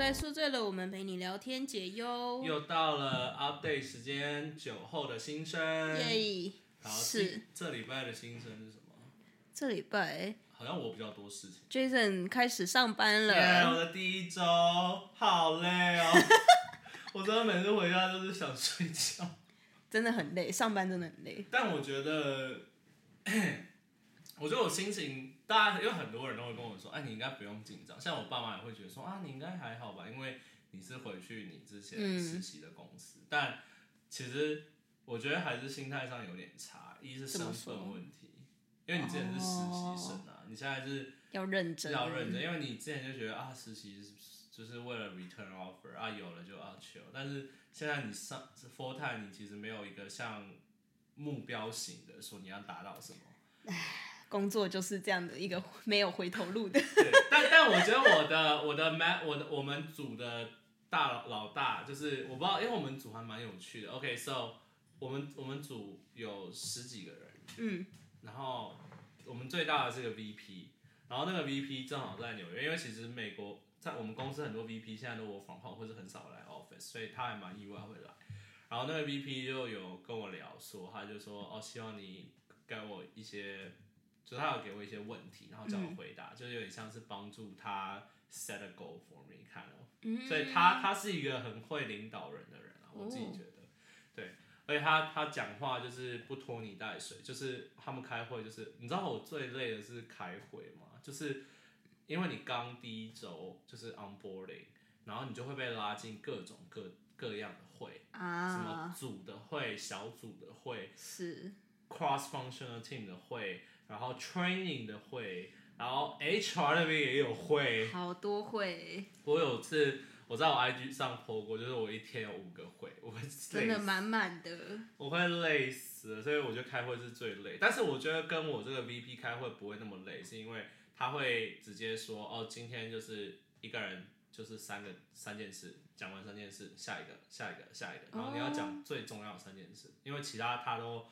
在宿醉了，我们陪你聊天解忧。又到了 update 时间，酒后的新生。耶，好，是这这礼拜的新生是什么？这礼拜好像我比较多事情。Jason 开始上班耶、了。我的第一周好累哦，我真的每次回家都是想睡觉。真的很累，上班真的很累。但我觉得，我觉得我心情，大家有很多人都会跟我说，哎，你应该不用紧张。像我爸妈也会觉得说，啊，你应该还好吧，因为你是回去你之前嗯实习的公司。但其实我觉得还是心态上有点差，一是身份问题，因为你之前是实习生啊，你现在是要认真，要认真，因为你之前就觉得啊，实习是就是为了 return offer 啊，有了就要求，但是现在你上 full time，你其实没有一个像目标型的说你要达到什么。工作就是这样的一个 没有回头路的。对，但但我觉得我的我的 man 我的我们组的大老老大就是我不知道，因为我们组还蛮有趣的。OK，so、我们我们组有十几个人，嗯，然后我们最大的是个 VP，然后那个 VP 正好在纽约，因为其实美国在我们公司很多 VP 现在都我访访或者很少来 office，所以他还蛮意外会来。然后那个 VP 就有跟我聊说，他就说哦，希望你给我一些，就他有给我一些问题，然后叫我回答，就是有点像是帮助他 set a goal for me 看哦。嗯所以他他是一个很会领导人的人啊，我自己觉得，对，而且他他讲话就是不拖泥带水，就是他们开会就是，你知道我最累的是开会嘛？就是因为你刚第一周就是 onboarding，然后你就会被拉进各种各各样的会啊，什么啊，组的会、小组的会、是 cross functional team 的会，然后 training 的会，然后 HR 那边也有会，好多会，我有次我在我 IG 上 po 过，就是我一天有五个会，我会，真的满满的。我会累死了，所以我觉得开会是最累。但是我觉得跟我这个 VP 开会不会那么累，是因为他会直接说，哦，今天就是一个人就是三个三件事，讲完三件事，下一个，下一个，下一个，然后你要讲最重要的三件事，因为其他他都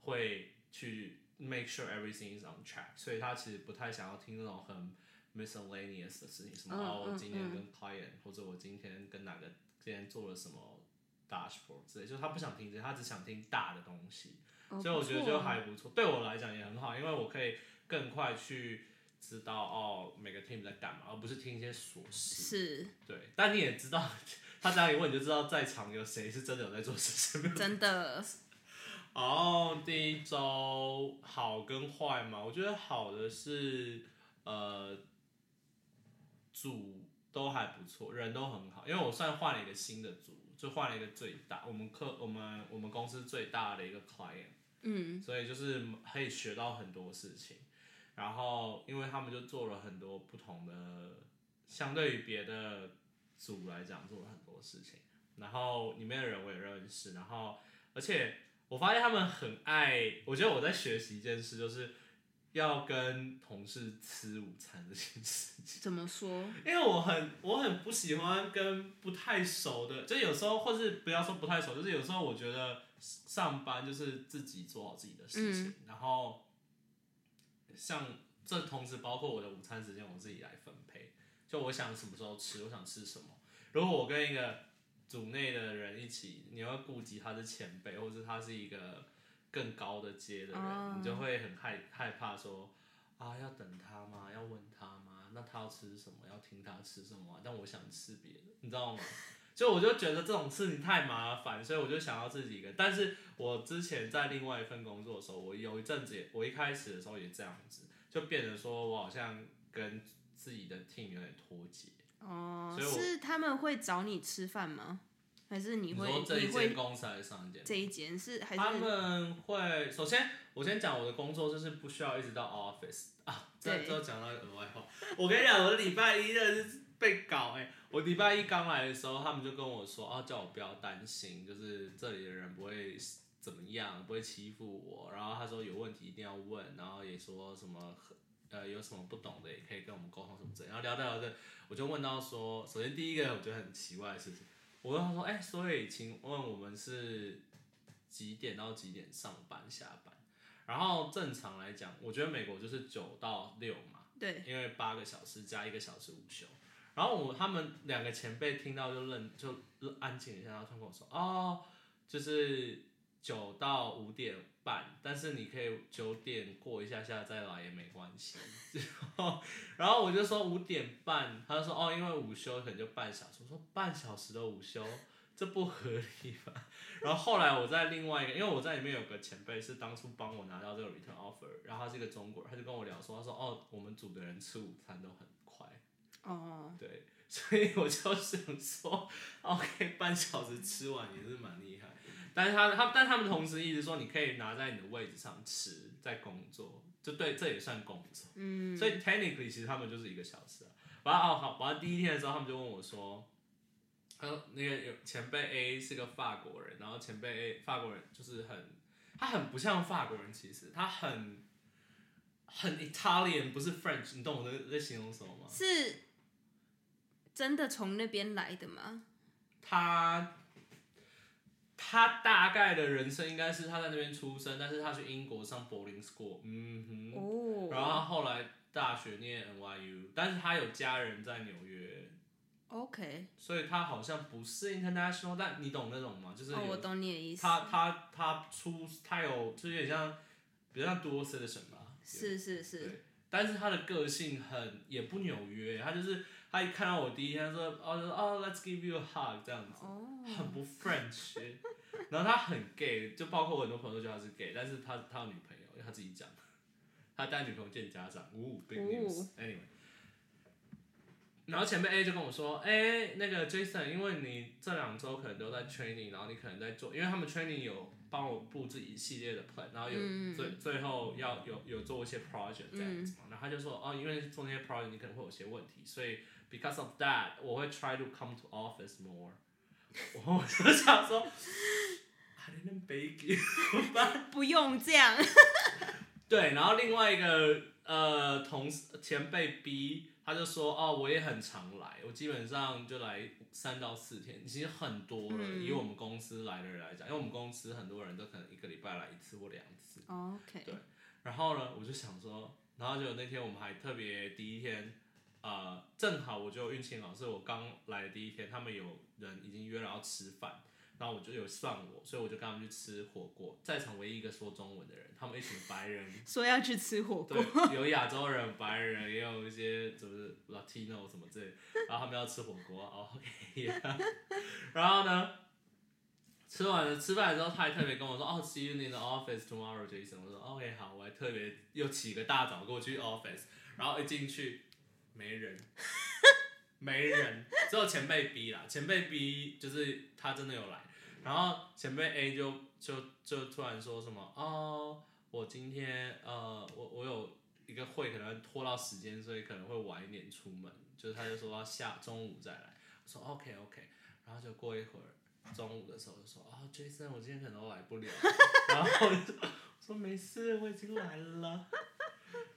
会去 make sure everything is on track，所以他其实不太想要听那种很 miscellaneous 的事情，什么、嗯哦，我嗯今天跟 client、或者我今天跟哪个今天做了什么 dashboard 之类，就是他不想听这些，他只想听大的东西，哦所以我觉得就还不错，对我来讲也很好，因为我可以更快去知道哦每个 team 在干嘛，而不是听一些琐事。是对，但你也知道，他这样一问你就知道在场有谁是真的有在做事情。真的，哦，第一周好跟坏嘛，我觉得好的是呃，组都还不错，人都很好，因为我算换了一个新的组，就换了一个最大，我们客我们我们公司最大的一个 client，嗯，所以就是可以学到很多事情。然后，因为他们就做了很多不同的，相对于别的组来讲，做了很多事情。然后里面的人我也认识，然后而且我发现他们很爱，我觉得我在学习一件事，就是要跟同事吃午餐这件事情。怎么说？因为我很我很不喜欢跟不太熟的，就有时候或是不要说不太熟，就是有时候我觉得上班就是自己做好自己的事情，然后像这同时包括我的午餐时间我自己来分配，就我想什么时候吃，我想吃什么。如果我跟一个组内的人一起，你要顾及他的前辈，或者他是一个更高的阶的人，哦你就会很害害怕说啊，要等他吗？要问他吗？那他要吃什么？要听他吃什么啊、但我想吃别的，你知道吗？就我就觉得这种事情太麻烦，所以我就想要自己一个。但是我之前在另外一份工作的时候，我有一阵子也，我一开始的时候也这样子，就变得说我好像跟自己的 team 有点脱节。哦，所以我是他们会找你吃饭吗？还是你会说这一间会公司还是上一间？这一间是还他是们会首先，我先讲我的工作就是不需要一直到 office 啊，这对这讲到额外话。我跟你讲，我的礼拜一真的是被搞哎、我礼拜一刚来的时候，他们就跟我说啊，叫我不要担心，就是这里的人不会怎么样，不会欺负我。然后他说有问题一定要问，然后也说什么呃有什么不懂的也可以跟我们沟通什么之类。然后聊着聊着，我就问到说，首先第一个我觉得很奇怪的事情，我问他说，哎、所以请问我们是几点到几点上班下班？然后正常来讲，我觉得美国就是九到六嘛，对因为八个小时加一个小时午休。然后我他们两个前辈听到就愣就安静一下，然后他们跟我说哦，就是九到五点半，但是你可以九点过一下下再来也没关系。然后然后我就说五点半，他就说哦，因为午休可能就半小时。我说半小时的午休，这不合理吧？然后后来我在另外一个，因为我在里面有个前辈是当初帮我拿到这个 return offer，然后他是一个中国人，他就跟我聊说，他说哦，我们组的人吃午餐都很快，哦，对，所以我就想说，OK，半小时吃完也是蛮厉害。但是他他但他们同时一直说，你可以拿在你的位置上吃，在工作，就对，这也算工作。嗯，所以 technically 其实他们就是一个小时啊。完了哦好，完了第一天的时候，他们就问我说，他说那个有前辈 A 是个法国人，然后前辈 A 法国人就是很，他很不像法国人，其实他很很 Italian，不是 French，你懂我在在形容什么吗？是真的从那边来的吗？他他大概的人生应该是他在那边出生，但是他去英国上 boarding school，嗯哼，哦，然后他后来大学念 NYU，但是他有家人在纽约，OK，所以他好像不是 international，但你懂那种吗？就是、哦，我懂你的意思。他他他出他有就是有点像比较像 dual citizen 吧，是是是，对，但是他的个性很也不纽约，他就是他一看到我第一天说哦就说哦 let's give you a hug 这样子，哦，很不 French，然后他很 gay，就包括我很多朋友都觉得他是 gay，但是他他有女朋友，因为他自己讲，他带女朋友见家长，呜、big 哦 news，anyway。然后前辈 A 就跟我说，哎、那个 Jason，因为你这两周可能都在 training，然后你可能在做，因为他们 training 有帮我布置一系列的 plan，然后有嗯最、最后要有有做一些 project 这样子嘛，然后他就说，哦，因为做那些 project 你可能会有些问题，所以 because of that，我会 try to come to office more。我就想说，I didn't beg you，不用这样。对，然后另外一个呃同事前辈 B，他就说哦，我也很常来，我基本上就来三到四天，其实很多了。嗯以我们公司来的人来讲，因为我们公司很多人都可能一个礼拜来一次或两次。OK，对然后呢，我就想说，然后就那天我们还特别第一天，呃，正好我就运气很好，是我刚来的第一天，他们有人已经约了要吃饭，然后我就有算我，所以我就跟他们去吃火锅，在场唯一一个说中文的人，他们一群白人。说要去吃火锅，对，有亚洲人、白人，也有一些就是 Latino 什么之类的，然后他们要吃火锅哦，OK，然后呢，吃完了吃饭的时候，他还特别跟我说，哦，See you in the office tomorrow, Jason。我说 OK 好，我还特别又起个大早过去 office，然后一进去没人，没人，只有前辈逼啦，前辈逼就是他真的有来，然后前辈 A 就就就突然说什么哦。我今天呃，我我有一个会可能会拖到时间，所以可能会晚一点出门。就是他就说要下中午再来，我说 OK OK，然后就过一会儿中午的时候就说哦，Jason，我今天可能都来不了，然后我就说没事，我已经来了。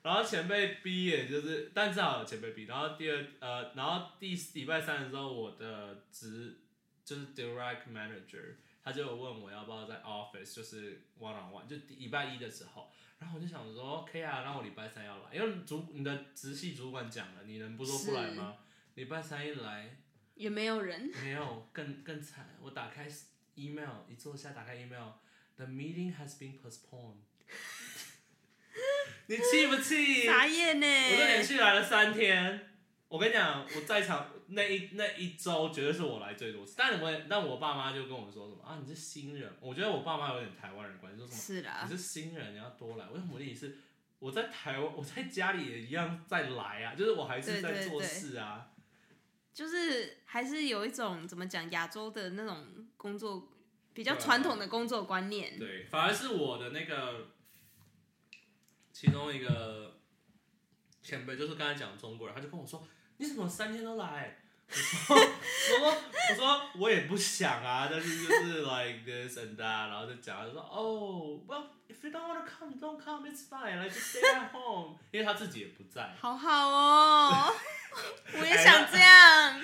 然后前辈 B 也就是，但至少有前辈 B。然后第二呃，然后第礼拜三的时候，我的职就是 direct manager，他就问我要不要在 office，就是 one on one，就礼拜一的时候，然后我就想说 OK 啊，那我礼拜三要来，因为主你的直系主管讲了，你能不说不来吗？礼拜三一来也没有人。没有，更更惨，我打开 email 一坐下，打开 email，the meeting has been postponed。你气不气？傻眼呢！我都连续来了三天。我跟你讲，我在场那一那一周绝对是我来最多次。但我也但我爸妈就跟我说什么啊，你是新人。我觉得我爸妈有点台湾人关系，说什么是的你，是新人，你要多来。我想我的意思是，我在台湾，我在家里也一样在来啊，就是我还是在做事啊。就是还是有一种怎么讲亚洲的那种工作比较传统的工作观念。对，反而是我的那个其中一个前辈，就是刚才讲中国人，他就跟我说：“你怎么三天都来？”我说：“我说我说我也不想啊，但是就是 like this and that，然后就讲，他就说哦、w e l l if you don't want to come, don't come, it's fine, like just stay at home。”因为他自己也不在，好好哦，我也想这样。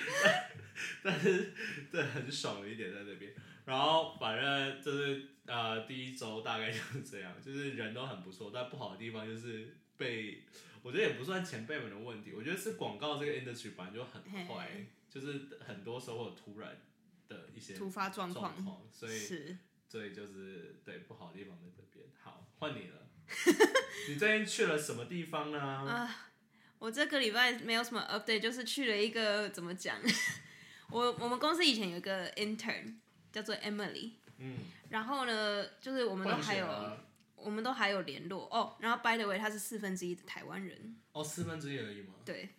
但是对很爽的一点在那边。然后反正就是呃第一周大概就是 这样，就是人都很不错，但不好的地方就是被，我觉得也不算前辈们的问题，我觉得是广告这个 industry 本来就很快嘿，就是很多时候有突然的一些突发状况，所以是。所以就是对不好的地方在这边。好，换你了，你最近去了什么地方呢？啊，我这个礼拜没有什么 update，就是去了一个怎么讲？我我们公司以前有一个 intern 叫做 Emily，嗯，然后呢，就是我们都混还有我们都还有联络哦。然后 by the way，他是四分之一的台湾人，哦，四分之一而已吗？对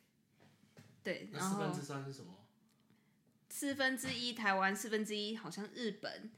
对，那然后四分之三是什么？四分之一台湾，四分之一好像日本，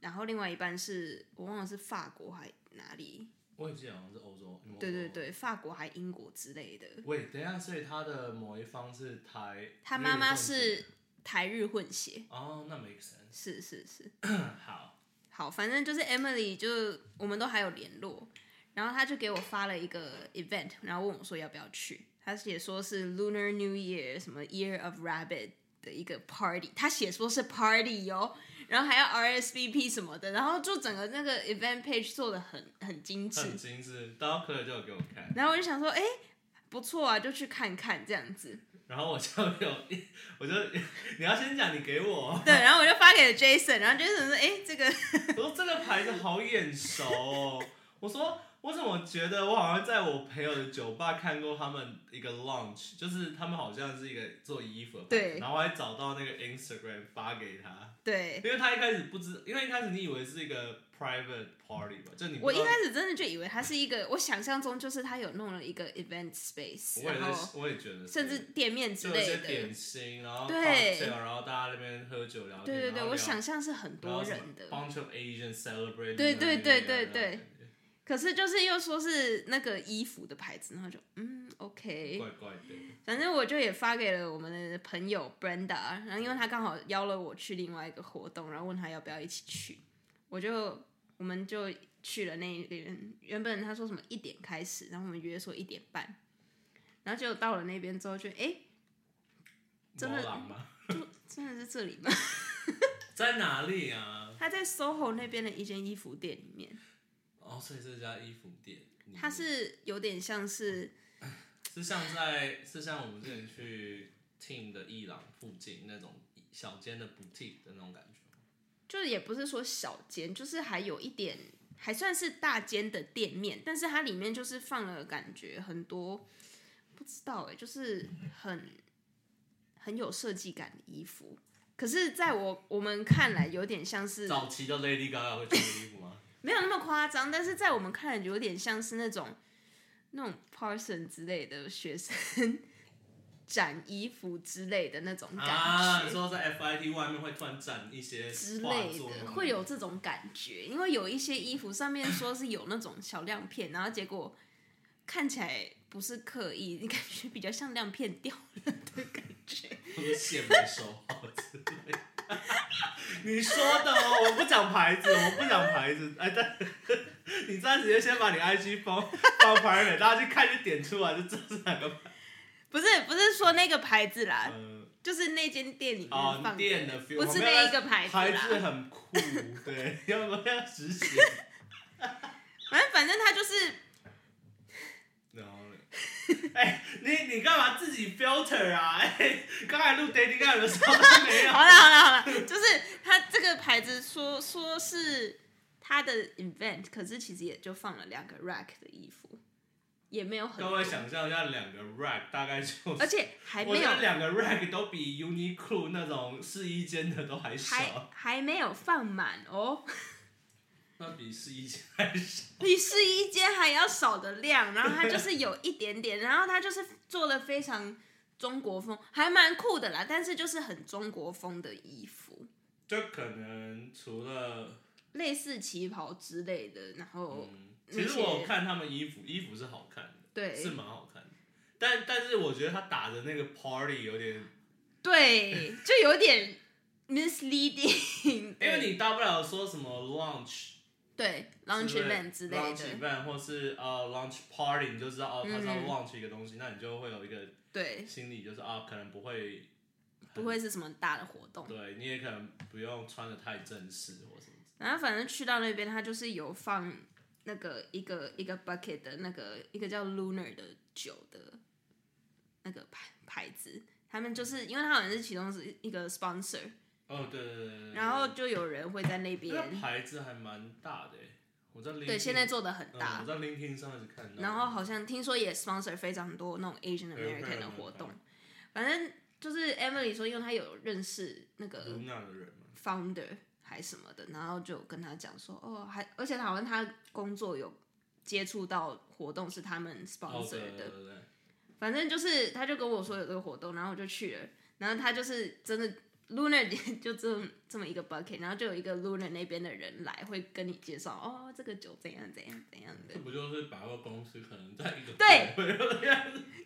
然后另外一半是我忘了是法国还哪里？我也记得好像是欧洲。对对。对，法国还英国之类的。喂，等一下，所以他的某一方是台，他妈妈是台日混血，哦，那 make sense。是是是。好，好，反正就是 Emily，就我们都还有联络，然后他就给我发了一个 event，然后问我说要不要去。他写说是 Lunar New Year 什么 Year of Rabbit 的一个 party，他写说是 party 哦，然后还要 RSVP 什么的，然后就整个那个 event page 做的很很精致，很精致，就有给我看，然后我就想说，哎、不错啊，就去看看这样子。然后我就有，我就 你要先讲你给我，对，然后我就发给了 Jason，然后 Jason 说，哎、这个。我说这个牌子好眼熟哦，我说我怎么觉得我好像在我朋友的酒吧看过他们一个 launch，就是他们好像是一个做衣服的对。然后我还找到那个 Instagram 发给他，对。因为他一开始不知，因为一开始你以为是一个 private party 吧，就你我一开始真的就以为他是一个，我想象中就是他有弄了一个 event space，我也我也觉得，甚至店面之类的。点心，然后对。然后大家那边喝酒聊天，对对对，我想象是很多人。的，bunch of Asian celebrating，对对对对对。感觉可是就是又说是那个衣服的牌子，然后就嗯 OK，怪怪的。反正我就也发给了我们的朋友 Brenda，然后因为他刚好邀了我去另外一个活动，然后问他要不要一起去，我就我们就去了那边。原本他说什么一点开始，然后我们约说一点半，然后结果到了那边之后就哎、真的就？真的是这里吗？在哪里啊？他在 SOHO 那边的一间衣服店里面，哦，所以这家衣服店。它是有点像是 是像在是像我们之前去 Team 的伊朗附近那种小间的 boutique 的那种感觉。就是也不是说小间，就是还有一点还算是大间的店面，但是它里面就是放了感觉很多不知道哎、就是很很有设计感的衣服。可是，在我我们看来，有点像是早期的 Lady Gaga 会穿的衣服吗？没有那么夸张，但是在我们看来，有点像是那种那种 Parson 之类的学生展衣服之类的那种感觉。啊，你说在 FIT 外面会突然展一些之类的，会有这种感觉，因为有一些衣服上面说是有那种小亮片，然后结果看起来不是刻意，你感觉比较像亮片掉了的感觉。或者线没收好之类的。你说的哦，我不讲牌子，我不讲牌子。哎，但 你暂时就先把你 IG 放 放 private，大家去看就点出来就知道是哪个牌。不是不是说那个牌子啦，嗯，就是那间店里面哦放，店的 feel，不是那一个牌子牌子。很酷，对，要不要实习？反正反正他就是呢？哎、你你干嘛自己 filter 啊？哎、刚才录 dating 刚才的时候都没有好。了好了好了，就是他这个牌子说说是他的 event，可是其实也就放了两个 rack 的衣服，也没有很多各位，想象一下，两个 rack 大概就是，而且还没有两个 rack 都比 Uniqlo 那种试衣间的都还还少，还没有放满哦，那比试衣间还少。比试衣间还要少的量，然后它就是有一点点，然后它就是做了非常中国风，还蛮酷的啦，但是就是很中国风的衣服，就可能除了，类似旗袍之类的，然后、嗯，其实我有看他们衣服，衣服是好看的，对是蛮好看的。但但是我觉得他打的那个 party 有点，对，就有点 misleading，因为你大不了说什么 launch 对 launch event 之类 launch 的，event 或是呃 launch party，你就知道哦，他是要嗯 launch 一个东西，那你就会有一个对，心理就是啊，可能不会，不会是什么大的活动。对，你也可能不用穿的太正式或什么。然后反正去到那边，他就是有放那个一个一个 bucket 的那个一个叫 Lunar 的酒的那个牌牌子，他们就是因为他好像是其中是一个 sponsor，哦，对对对。然后就有人会在那那边个牌子还蛮大的欸，我在 LinkedIn, 对现在做的很嗯大我，在 LinkedIn 上一直看到。然后好像听说也 sponsor 非常多那种 Asian American 的活动，反正就是 Emily 说，因为她有认识那个 Luna 的人嘛，founder 还什么的，然后就跟他讲说，哦，还而且好像他工作有接触到活动是他们哦 sponsor 对的，对对对，反正就是他就跟我说有这个活动，然后我就去了，然后他就是真的 Lunar 就这这么一个 bucket，然后就有一个 Lunar 那边的人来会跟你介绍，哦，这个酒怎样怎样怎样的这，不就是百货公司可能在一个对？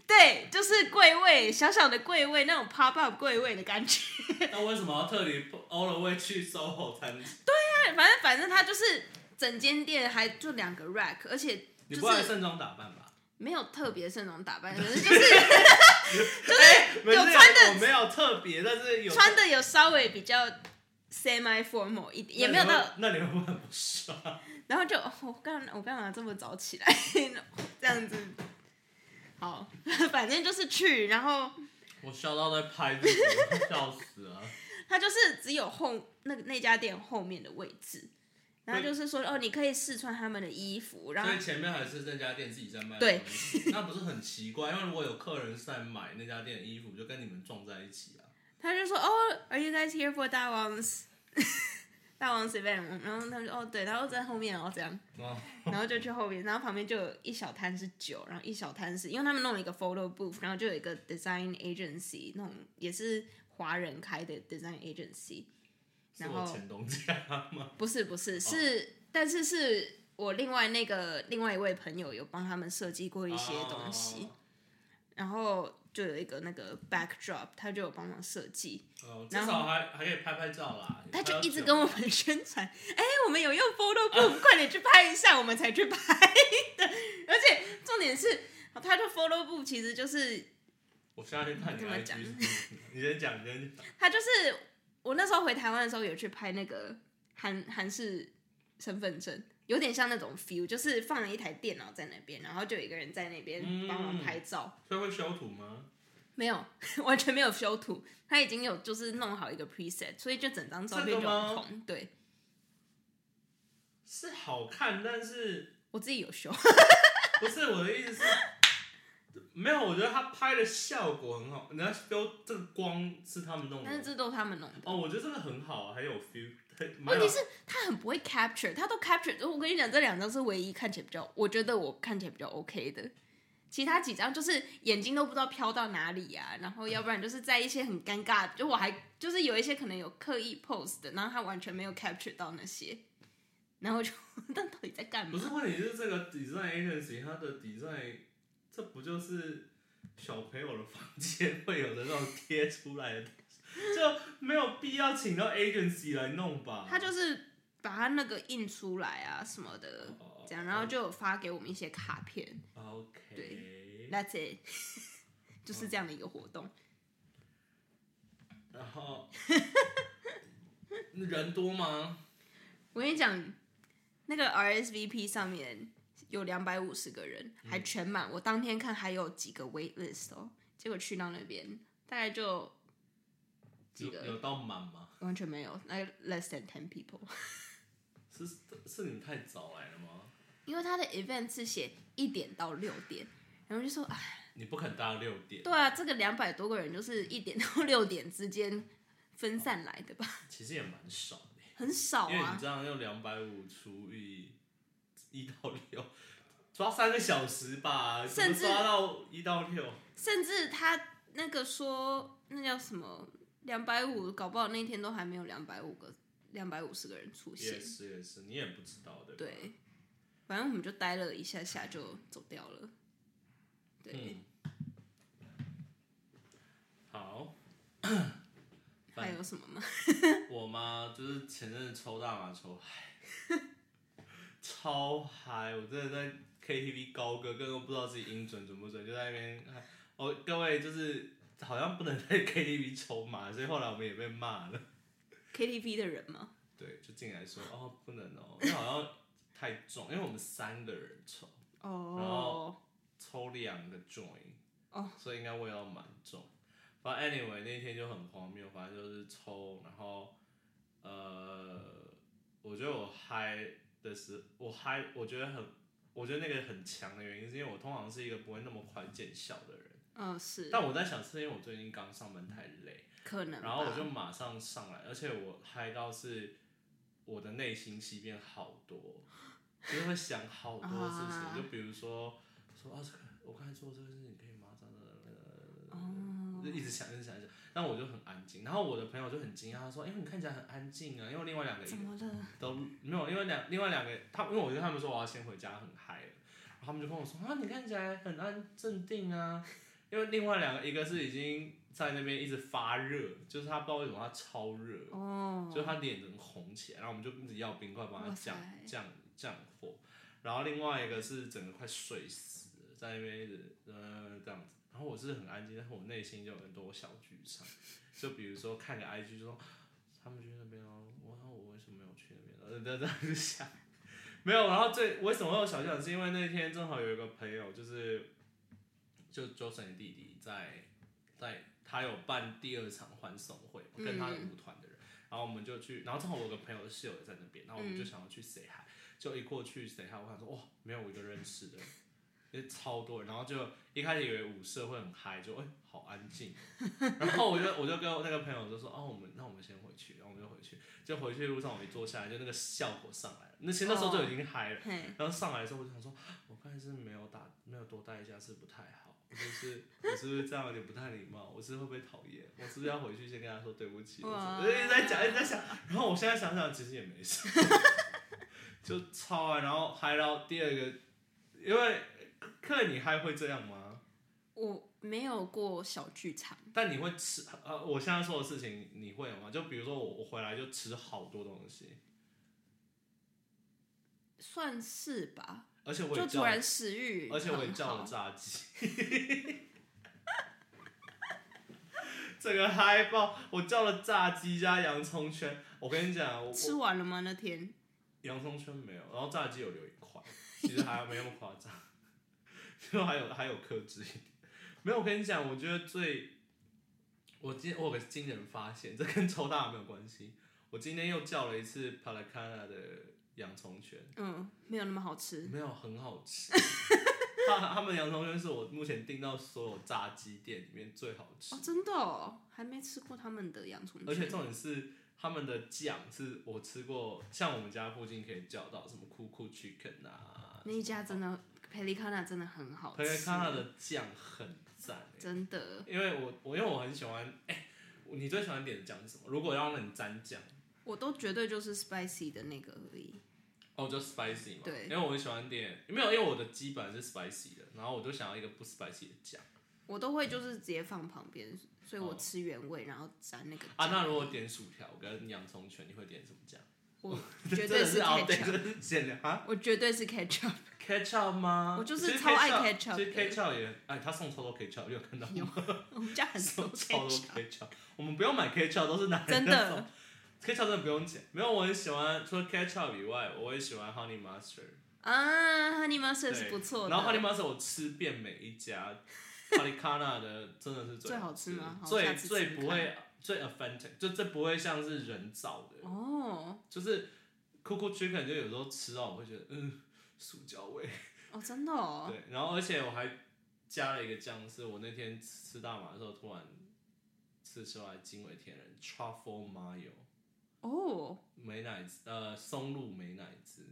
对，就是柜位小小的柜位那种 pop up 柜位的感觉。那为什么要特地 all the way 去 SOHO 餐厅？反正反正他就是整间店还就两个 rack，而且你就是不会盛装打扮吧？没有特别盛容打扮，就是就是没有穿的我没有特别，但是有穿的有稍微比较 semi formal 一点，也没有到，那你会不会很不爽？然后就哦我干我干嘛这么早起来 这样子？好，反正就是去，然后我笑到在拍自己，笑死了。他就是只有后那个那家店后面的位置，然后就是说哦，你可以试穿他们的衣服，然后所以前面还是那家店自己在卖的对，那不是很奇怪？因为如果有客人在买那家店的衣服，就跟你们撞在一起啊。他就说哦，Are you guys here for 大王 's 大王 's event？然后他们就哦对，然后在后面然后这样，哦，然后就去后面，然后旁边就有一小摊是酒，然后一小摊是因为他们弄了一个 photo booth，然后就有一个 design agency 那种也是华人开的 design agency，是然后我前东家吗？不是不是是，但是是我另外那个另外一位朋友有帮他们设计过一些东西，哦然后就有一个那个 backdrop，他就有帮忙设计，哦，至少还还可以拍拍照啦。他就一直跟我们宣传，哎、我们有用 photo booth，、快点去拍一下，我们才去拍的。而且重点是，他的 photo booth 其实就是我现在去看你怎么讲你先讲，你先讲。他就是我那时候回台湾的时候有去拍那个韩韩式身份证，有点像那种 feel，就是放了一台电脑在那边，然后就有一个人在那边嗯帮忙拍照。所以会修图吗？没有，完全没有修图，他已经有就是弄好一个 preset，所以就整张照片就这个吗很红。对是好看，但是我自己有修，不是我的意思是，没有，我觉得他拍的效果很好。人家 feel 这个光是他们弄的。但是这都是他们弄的。哦，我觉得这个很好啊，很有 feel 问题是他很不会 capture，他都 capture。我跟你讲，这两张是唯一看起来比较，我觉得我看起来比较 OK 的。其他几张就是眼睛都不知道飘到哪里呀、然后要不然就是在一些很尴尬，就我还就是有一些可能有刻意 pose 的，然后他完全没有 capture 到那些，然后就 那到底在干嘛？不是问题是这个 design agency 它的 design，这不就是小朋友的房间会有的那种贴出来的东西，就没有必要请到 agency 来弄吧？他就是把他那个印出来啊什么的，哦这样，然后就有发给我们一些卡片 OK，对，That's it，就是这样的一个活动。然后人多吗？我跟你讲，那个 RSVP 上面有两百五十个人，还全满。我当天看还有几个 wait list 哦，结果去到那边大概就几个有有到满吗？完全没有，那 less than ten people。是是你们太早来了吗？因为他的 event 是写一点到六点，然后就说，哎，你不肯搭六点，对啊，这个两百多个人就是一点到六点之间分散来的吧，其实也蛮少的。很少啊因为你。这样用两百五除以一到六，抓三个小时吧，甚至抓到一到六？甚至他那个说那叫什么两百五，搞不好那天都还没有两百五个两百五十个人出现也。是也是，你也不知道的。对，反正我们就待了一下下就走掉了。对，嗯，好。还有什么吗？我吗？就是前阵子抽大麻抽嗨，超嗨！我真的在 KTV 高歌，根本不知道自己音准准不准，就在那边嗨。哦，各位就是好像不能 在 KTV 抽嘛，所以后来我们也被骂了。KTV 的人吗？对，就进来说哦不能哦，因为好像太重，因为我们三个人抽，哦，抽两个 joint，哦，所以应该味道蛮重。反正 anyway 那天就很荒谬，反正就是抽，然后呃，我觉得我嗨的时，我嗨，我觉得很，我觉得那个很强的原因是因为我通常是一个不会那么快见效的人，嗯，是，但我在想是因为我最近刚上班太累，可能，然后我就马上上来，而且我嗨到是我的内心戏变好多，就是会想好多事情，啊就比如说说啊这个我刚才做这个事情可以吗？这样的。哦，就一直想，一直想，一直想，但我就很安静。然后我的朋友就很惊讶，他说：“哎、你看起来很安静啊。”因为另外两个怎么了？都没有，因为两另外两个他，因为我跟他们说我要先回家，很嗨了，然后他们就跟我说：“啊，你看起来很安镇定啊。”因为另外两个，一个是已经在那边一直发热，就是他不知道为什么他超热，哦，就他脸整个红起来，然后我们就一直要冰块帮他降降降火，然后另外一个是整个快睡死了，在那边一直呃这样子，然后我是很安静，但是我内心就有很多小剧场，就比如说看个 IG 就说他们去那边哦，我说我为什么没有去那边？呃，这这样子想，没有，然后最为什么会有小剧场，是因为那天正好有一个朋友就是就 Johnson 的弟弟在在他有办第二场欢送会，跟他的舞团的人。然后我们就去，然后正好我有个朋友的室友也在那边，然后我们就想要去 say hi，、就一过去 say hi，我想说哇，没有我一个认识的，因为超多人，然后就一开始以为舞社会很嗨，就哎、好安静，然后我就我就跟我那个朋友就说哦，我们那我们先回去，然后我们就回去，就回去路上我一坐下来，就那个效果上来了，那其实那时候就已经嗨了，嘿，然后上来的时候我就想说，我刚才是没有打没有多带一下是不太好，我就是我是不是这样有点不太礼貌，我是会不会讨厌，我是不是要回去先跟他说对不起，我就一直在讲一直在想，然后我现在想想其实也没事，就超爱，然后嗨到第二个，因为客人你嗨会这样吗？我没有过小剧场，但你会吃呃，我现在说的事情你会有吗？就比如说我我回来就吃好多东西，算是吧，而且我也就突然食欲很好，而且我也叫了炸鸡，这个嗨爆！我叫了炸鸡加洋葱圈。我跟你讲，我吃完了吗？那天洋葱圈没有，然后炸鸡有留一块，其实还没那么夸张，就还有还有克制一点。没有，我跟你讲，我觉得最我今我有个惊人发现，这跟抽大麻没有关系。我今天又叫了一次 c a n a 的洋葱圈。嗯，没有那么好吃，没有很好吃。他他们洋葱圈是我目前订到所有炸鸡店里面最好吃，哦，真的哦，还没吃过他们的洋葱圈，而且重点是他们的酱是我吃过，像我们家附近可以叫到什么酷酷 chicken 啊，那一家真的佩利卡纳真的很好吃，可以看它的酱很赞欸、真的，因为我我因为我很喜欢，哎、你最喜欢点的酱是什么？如果要让你沾酱，我都绝对就是 spicy 的那个而已。哦，就 spicy 嘛，对。因为我很喜欢点，没有，因为我的基本来是 spicy 的，然后我就想要一个不 spicy 的酱。我都会就是直接放旁边，所以我吃原味，然后沾那个啊，那如果点薯条跟洋葱圈，你会点什么酱？我 绝对是，ketchup，啊我绝对是 ketchup，，ketchup 吗？我就是超爱 ketchup，ketchup 其实 ketchup 也，哎，他送超多 ketchup，有看到吗？我们家很多超多 ketchup，ketchup，我们不用买 ketchup，都是拿真人的 ketchup 真的不用钱。没有，我很喜欢，除了 ketchup 以外，我也喜欢 honey mustard。啊，honey mustard 是不错的，然后 honey mustard 我吃遍每一家 p a l i c a n a 的真的是最好好吃吗最最不会最 authentic，就这不会像是人造的。哦就是酷酷 chicken 就有时候吃到我会觉得嗯塑胶味，哦，真的哦，对，然后而且我还加了一个酱，是我那天吃大麻的时候突然吃出来惊为天人，truffle mayo 哦，美乃滋呃松露美乃滋，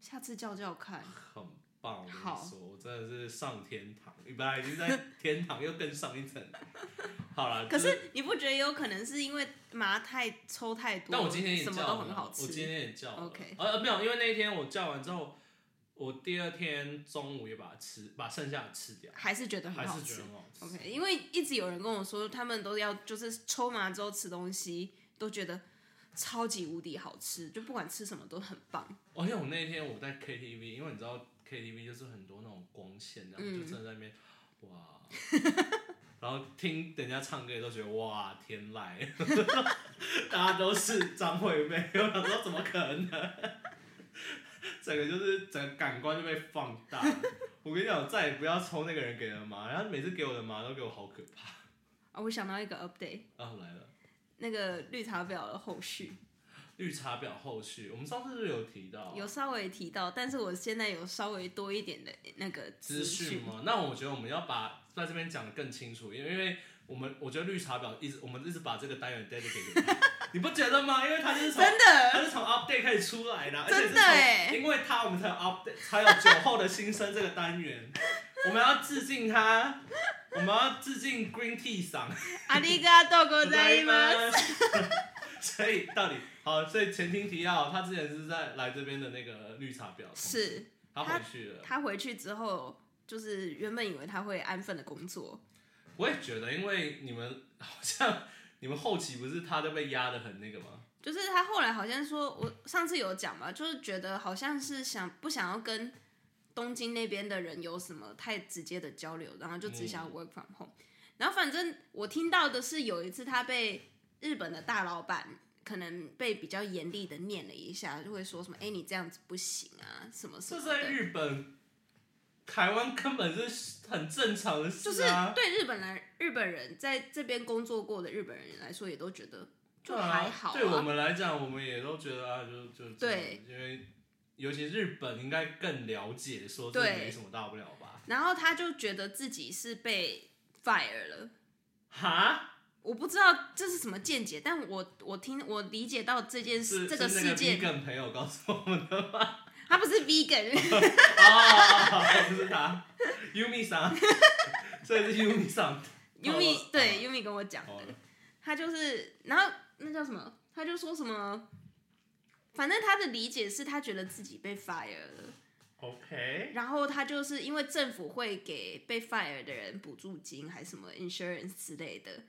下次叫叫看，很棒，我跟好。你说，我真的是上天堂，你本来已经在天堂，又更上一层。好了，可是你不觉得有可能是因为麻太抽太多，但我今天也叫很好我今，天也叫了。OK 呃呃没有，因为那一天我叫完之后，我第二天中午也把它吃，把剩下的吃掉，还是觉得还很好吃是觉得。很好吃。OK，因为一直有人跟我说，他们都要就是抽麻之后吃东西，都觉得超级无敌好吃，就不管吃什么都很棒。而且我那天我在 KTV，因为你知道 KTV 就是很多那种光线，然后嗯就站在那边，哇，然后听人家唱歌也都觉得哇天籁，大家都是张惠妹，我想说怎么可能？整个就是整个感官就被放大。我跟你讲，我再也不要抽那个人给的麻，然后每次给我的麻都给我好可怕。啊，我想到一个 update，啊，来了，那个绿茶婊的后续绿茶婊后续，我们上次是不是有提到啊有稍微提到，但是我现在有稍微多一点的那个资讯吗？那我觉得我们要把在这边讲的更清楚，因为因为我们我觉得绿茶婊一直我们一直把这个单元 dedicate 给他，你不觉得吗？因为他就是从真的他是从 update 开始出来的，而且是真的欸从因为他我们才有 update，才有酒后的心声这个单元，我们要致敬他，我们要致敬 Green Tea 桑，阿里嘎多ございます。所以到底好，所以前庭提要，他之前是在来这边的那个绿茶婊，是他回去了。他回去之后，就是原本以为他会安分的工作，我也觉得，因为你们好像 你们后期不是他都被压的很那个吗？就是他后来好像说，我上次有讲嘛，就是觉得好像是想不想要跟东京那边的人有什么太直接的交流，然后就只想要 work from home。然后反正我听到的是有一次他被日本的大老板可能被比较严厉的念了一下，就会说什么：“哎、你这样子不行啊，什么什么这在的。”日本、台湾根本是很正常的事就是。对日本来日本人在这边工作过的日本人来说，也都觉得就还好、啊对我们来讲，我们也都觉得啊，就就对，因为尤其日本应该更了解，说这对没什么大不了吧？然后他就觉得自己是被 fire 了。哈，我不知道这是什么见解，但我我听我理解到这件事这个事件，vegan 朋友告诉我们的吗？他不是 vegan，哦，不是他，Yumi 桑，所以是 Yumi 桑。Yumi 对 Yumi 跟我讲的，他就是然后那叫什么，他就说什么，反正他的理解是他觉得自己被 fire 了。OK，然后他就是因为政府会给被 fire 的人补助金还是什么 insurance 之类的，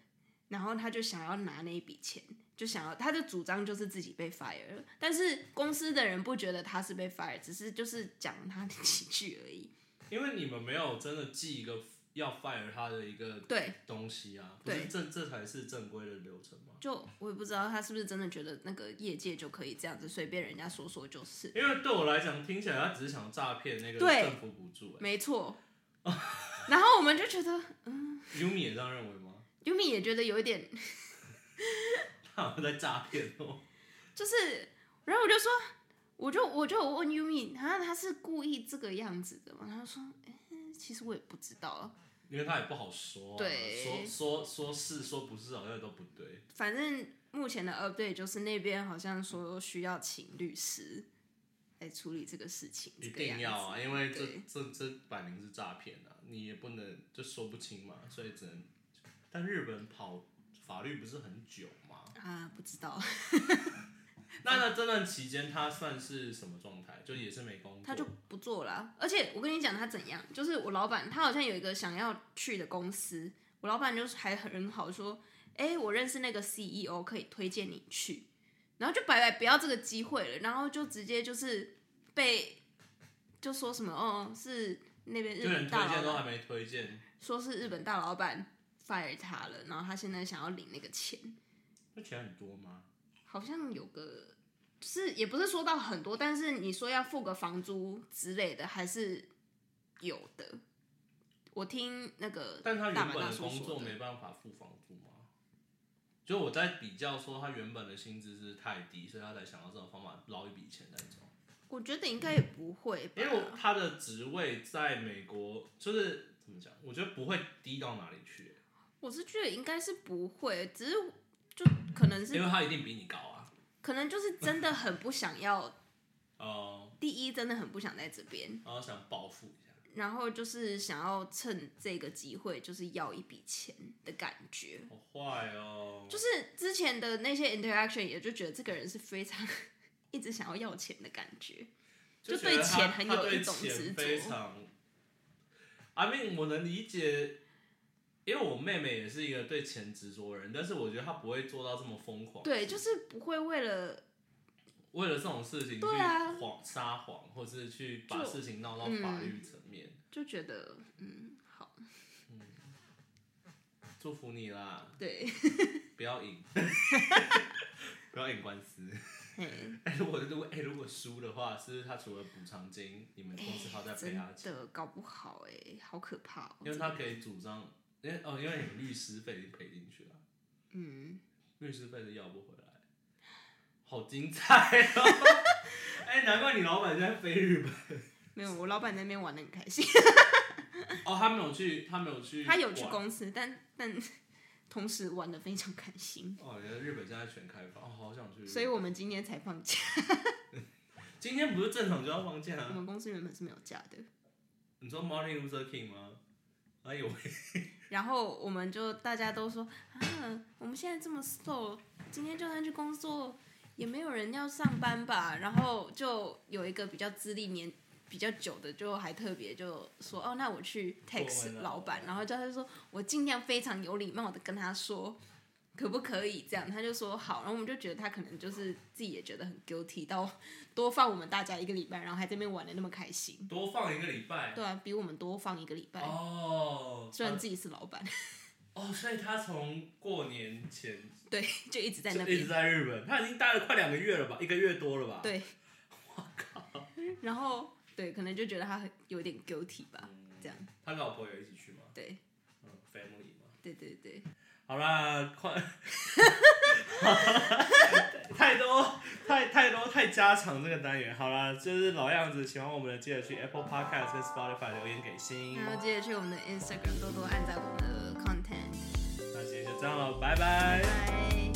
然后他就想要拿那一笔钱，就想要他的主张就是自己被 fire 了，但是公司的人不觉得他是被 fire，只是就是讲他的几句而已。因为你们没有真的记一个要 fire 他的一个对，东西啊，不是这这才是正规的流程吗？就我也不知道他是不是真的觉得那个业界就可以这样子随便人家说说就是，因为对我来讲，听起来他只是想诈骗那个对政府补助、欸。没错。然后我们就觉得 Yumi 也这样认为吗？Yumi 也觉得有一点他在诈骗哦。就是，然后我就说，我就我就有问 Yumi，他他是故意这个样子的吗？他说，哎、其实我也不知道，因为他也不好说、啊，对说说说是说不是，好像都不对。反正目前的 update 就是那边好像说需要请律师来处理这个事情，一这个样子定要啊，因为这对这这摆明是诈骗啊，你也不能就说不清嘛，所以只能。但日本跑法律不是很久吗？啊，不知道，那那这段期间他算是什么状态？就也是没工作，他就不做了啊、而且我跟你讲他怎样，就是我老板他好像有一个想要去的公司，我老板就是还很好说，哎、我认识那个 CEO 可以推荐你去，然后就白白不要这个机会了，然后就直接就是被就说什么哦是那边日本大老板。荐都还没推荐，说是日本大老板 fire 他了，然后他现在想要领那个钱，那钱很多吗？好像有个，就是也不是说到很多，但是你说要付个房租之类的，还是有的。我听那个但他原本的工作没办法付房租吗？就我在比较说，他原本的薪资是太低，所以他才想到这种方法捞一笔钱那种。我觉得应该也不会吧，因为他的职位在美国，就是怎么讲？我觉得不会低到哪里去，我是觉得应该是不会，只是就可能是因为他一定比你高啊。可能就是真的很不想要，哦、第一真的很不想在这边，然后想报复一下。然后就是想要趁这个机会就是要一笔钱的感觉。好坏哦！就是之前的那些 interaction，也就觉得这个人是非常 一直想要要钱的感觉。就对钱很有一种钱执着非常。I mean，我能理解，因为我妹妹也是一个对钱执着的人，但是我觉得她不会做到这么疯狂。对，就是不会为了为了这种事情去对啊谎撒谎，或是去把就事情闹到嗯法律层面。就觉得嗯好，祝福你啦，对，不要赢，不要赢官司。嘿哎、如果如果哎、如果输的话，是不是他除了补偿金，你们公司还要再赔他钱？真的搞不好哎、好可怕哦、因为他可以主张，因为哦，因为你们律师费已经赔进去了，嗯，律师费是要不回来，好精彩哦！哎、难怪你老板现在飞日本。没有，我老板在那边玩的很开心，哦，他没有去，他没有去，他有去。公司，但但同时玩的非常开心，哦，原来日本现在全开放，哦，好想去。所以我们今天才放假，今天不是正常就要放假我啊？们公司原本是没有假的。你说 Martin Luther King 吗？哎呦喂，然后我们就大家都说啊，我们现在这么 slow，今天就算去工作，也没有人要上班吧？然后就有一个比较资历年比较久的，就还特别就说哦，那我去 text 老板，然后叫他说我尽量非常有礼貌的跟他说。可不可以这样？他就说好，然后我们就觉得他可能就是自己也觉得很 guilty，到多放我们大家一个礼拜，然后还在那边玩的那么开心。多放一个礼拜。对啊，比我们多放一个礼拜。哦，虽然自己是老板，哦，所以他从过年前对，就一直在那边一直。在日本，他已经待了快两个月了吧，一个月多了吧？对，我靠然后对，可能就觉得他很有点 guilty 吧，这样。他老婆有一起去吗？对，嗯，family 嘛。对对对，好啦，快，太多太太多太家常这个单元。好啦，就是老样子，喜欢我们的记得去 Apple Podcast 跟 Spotify 留言给星。然后记得去我们的 Instagram 多多按赞我们的 content。那今天就这样了，拜拜拜。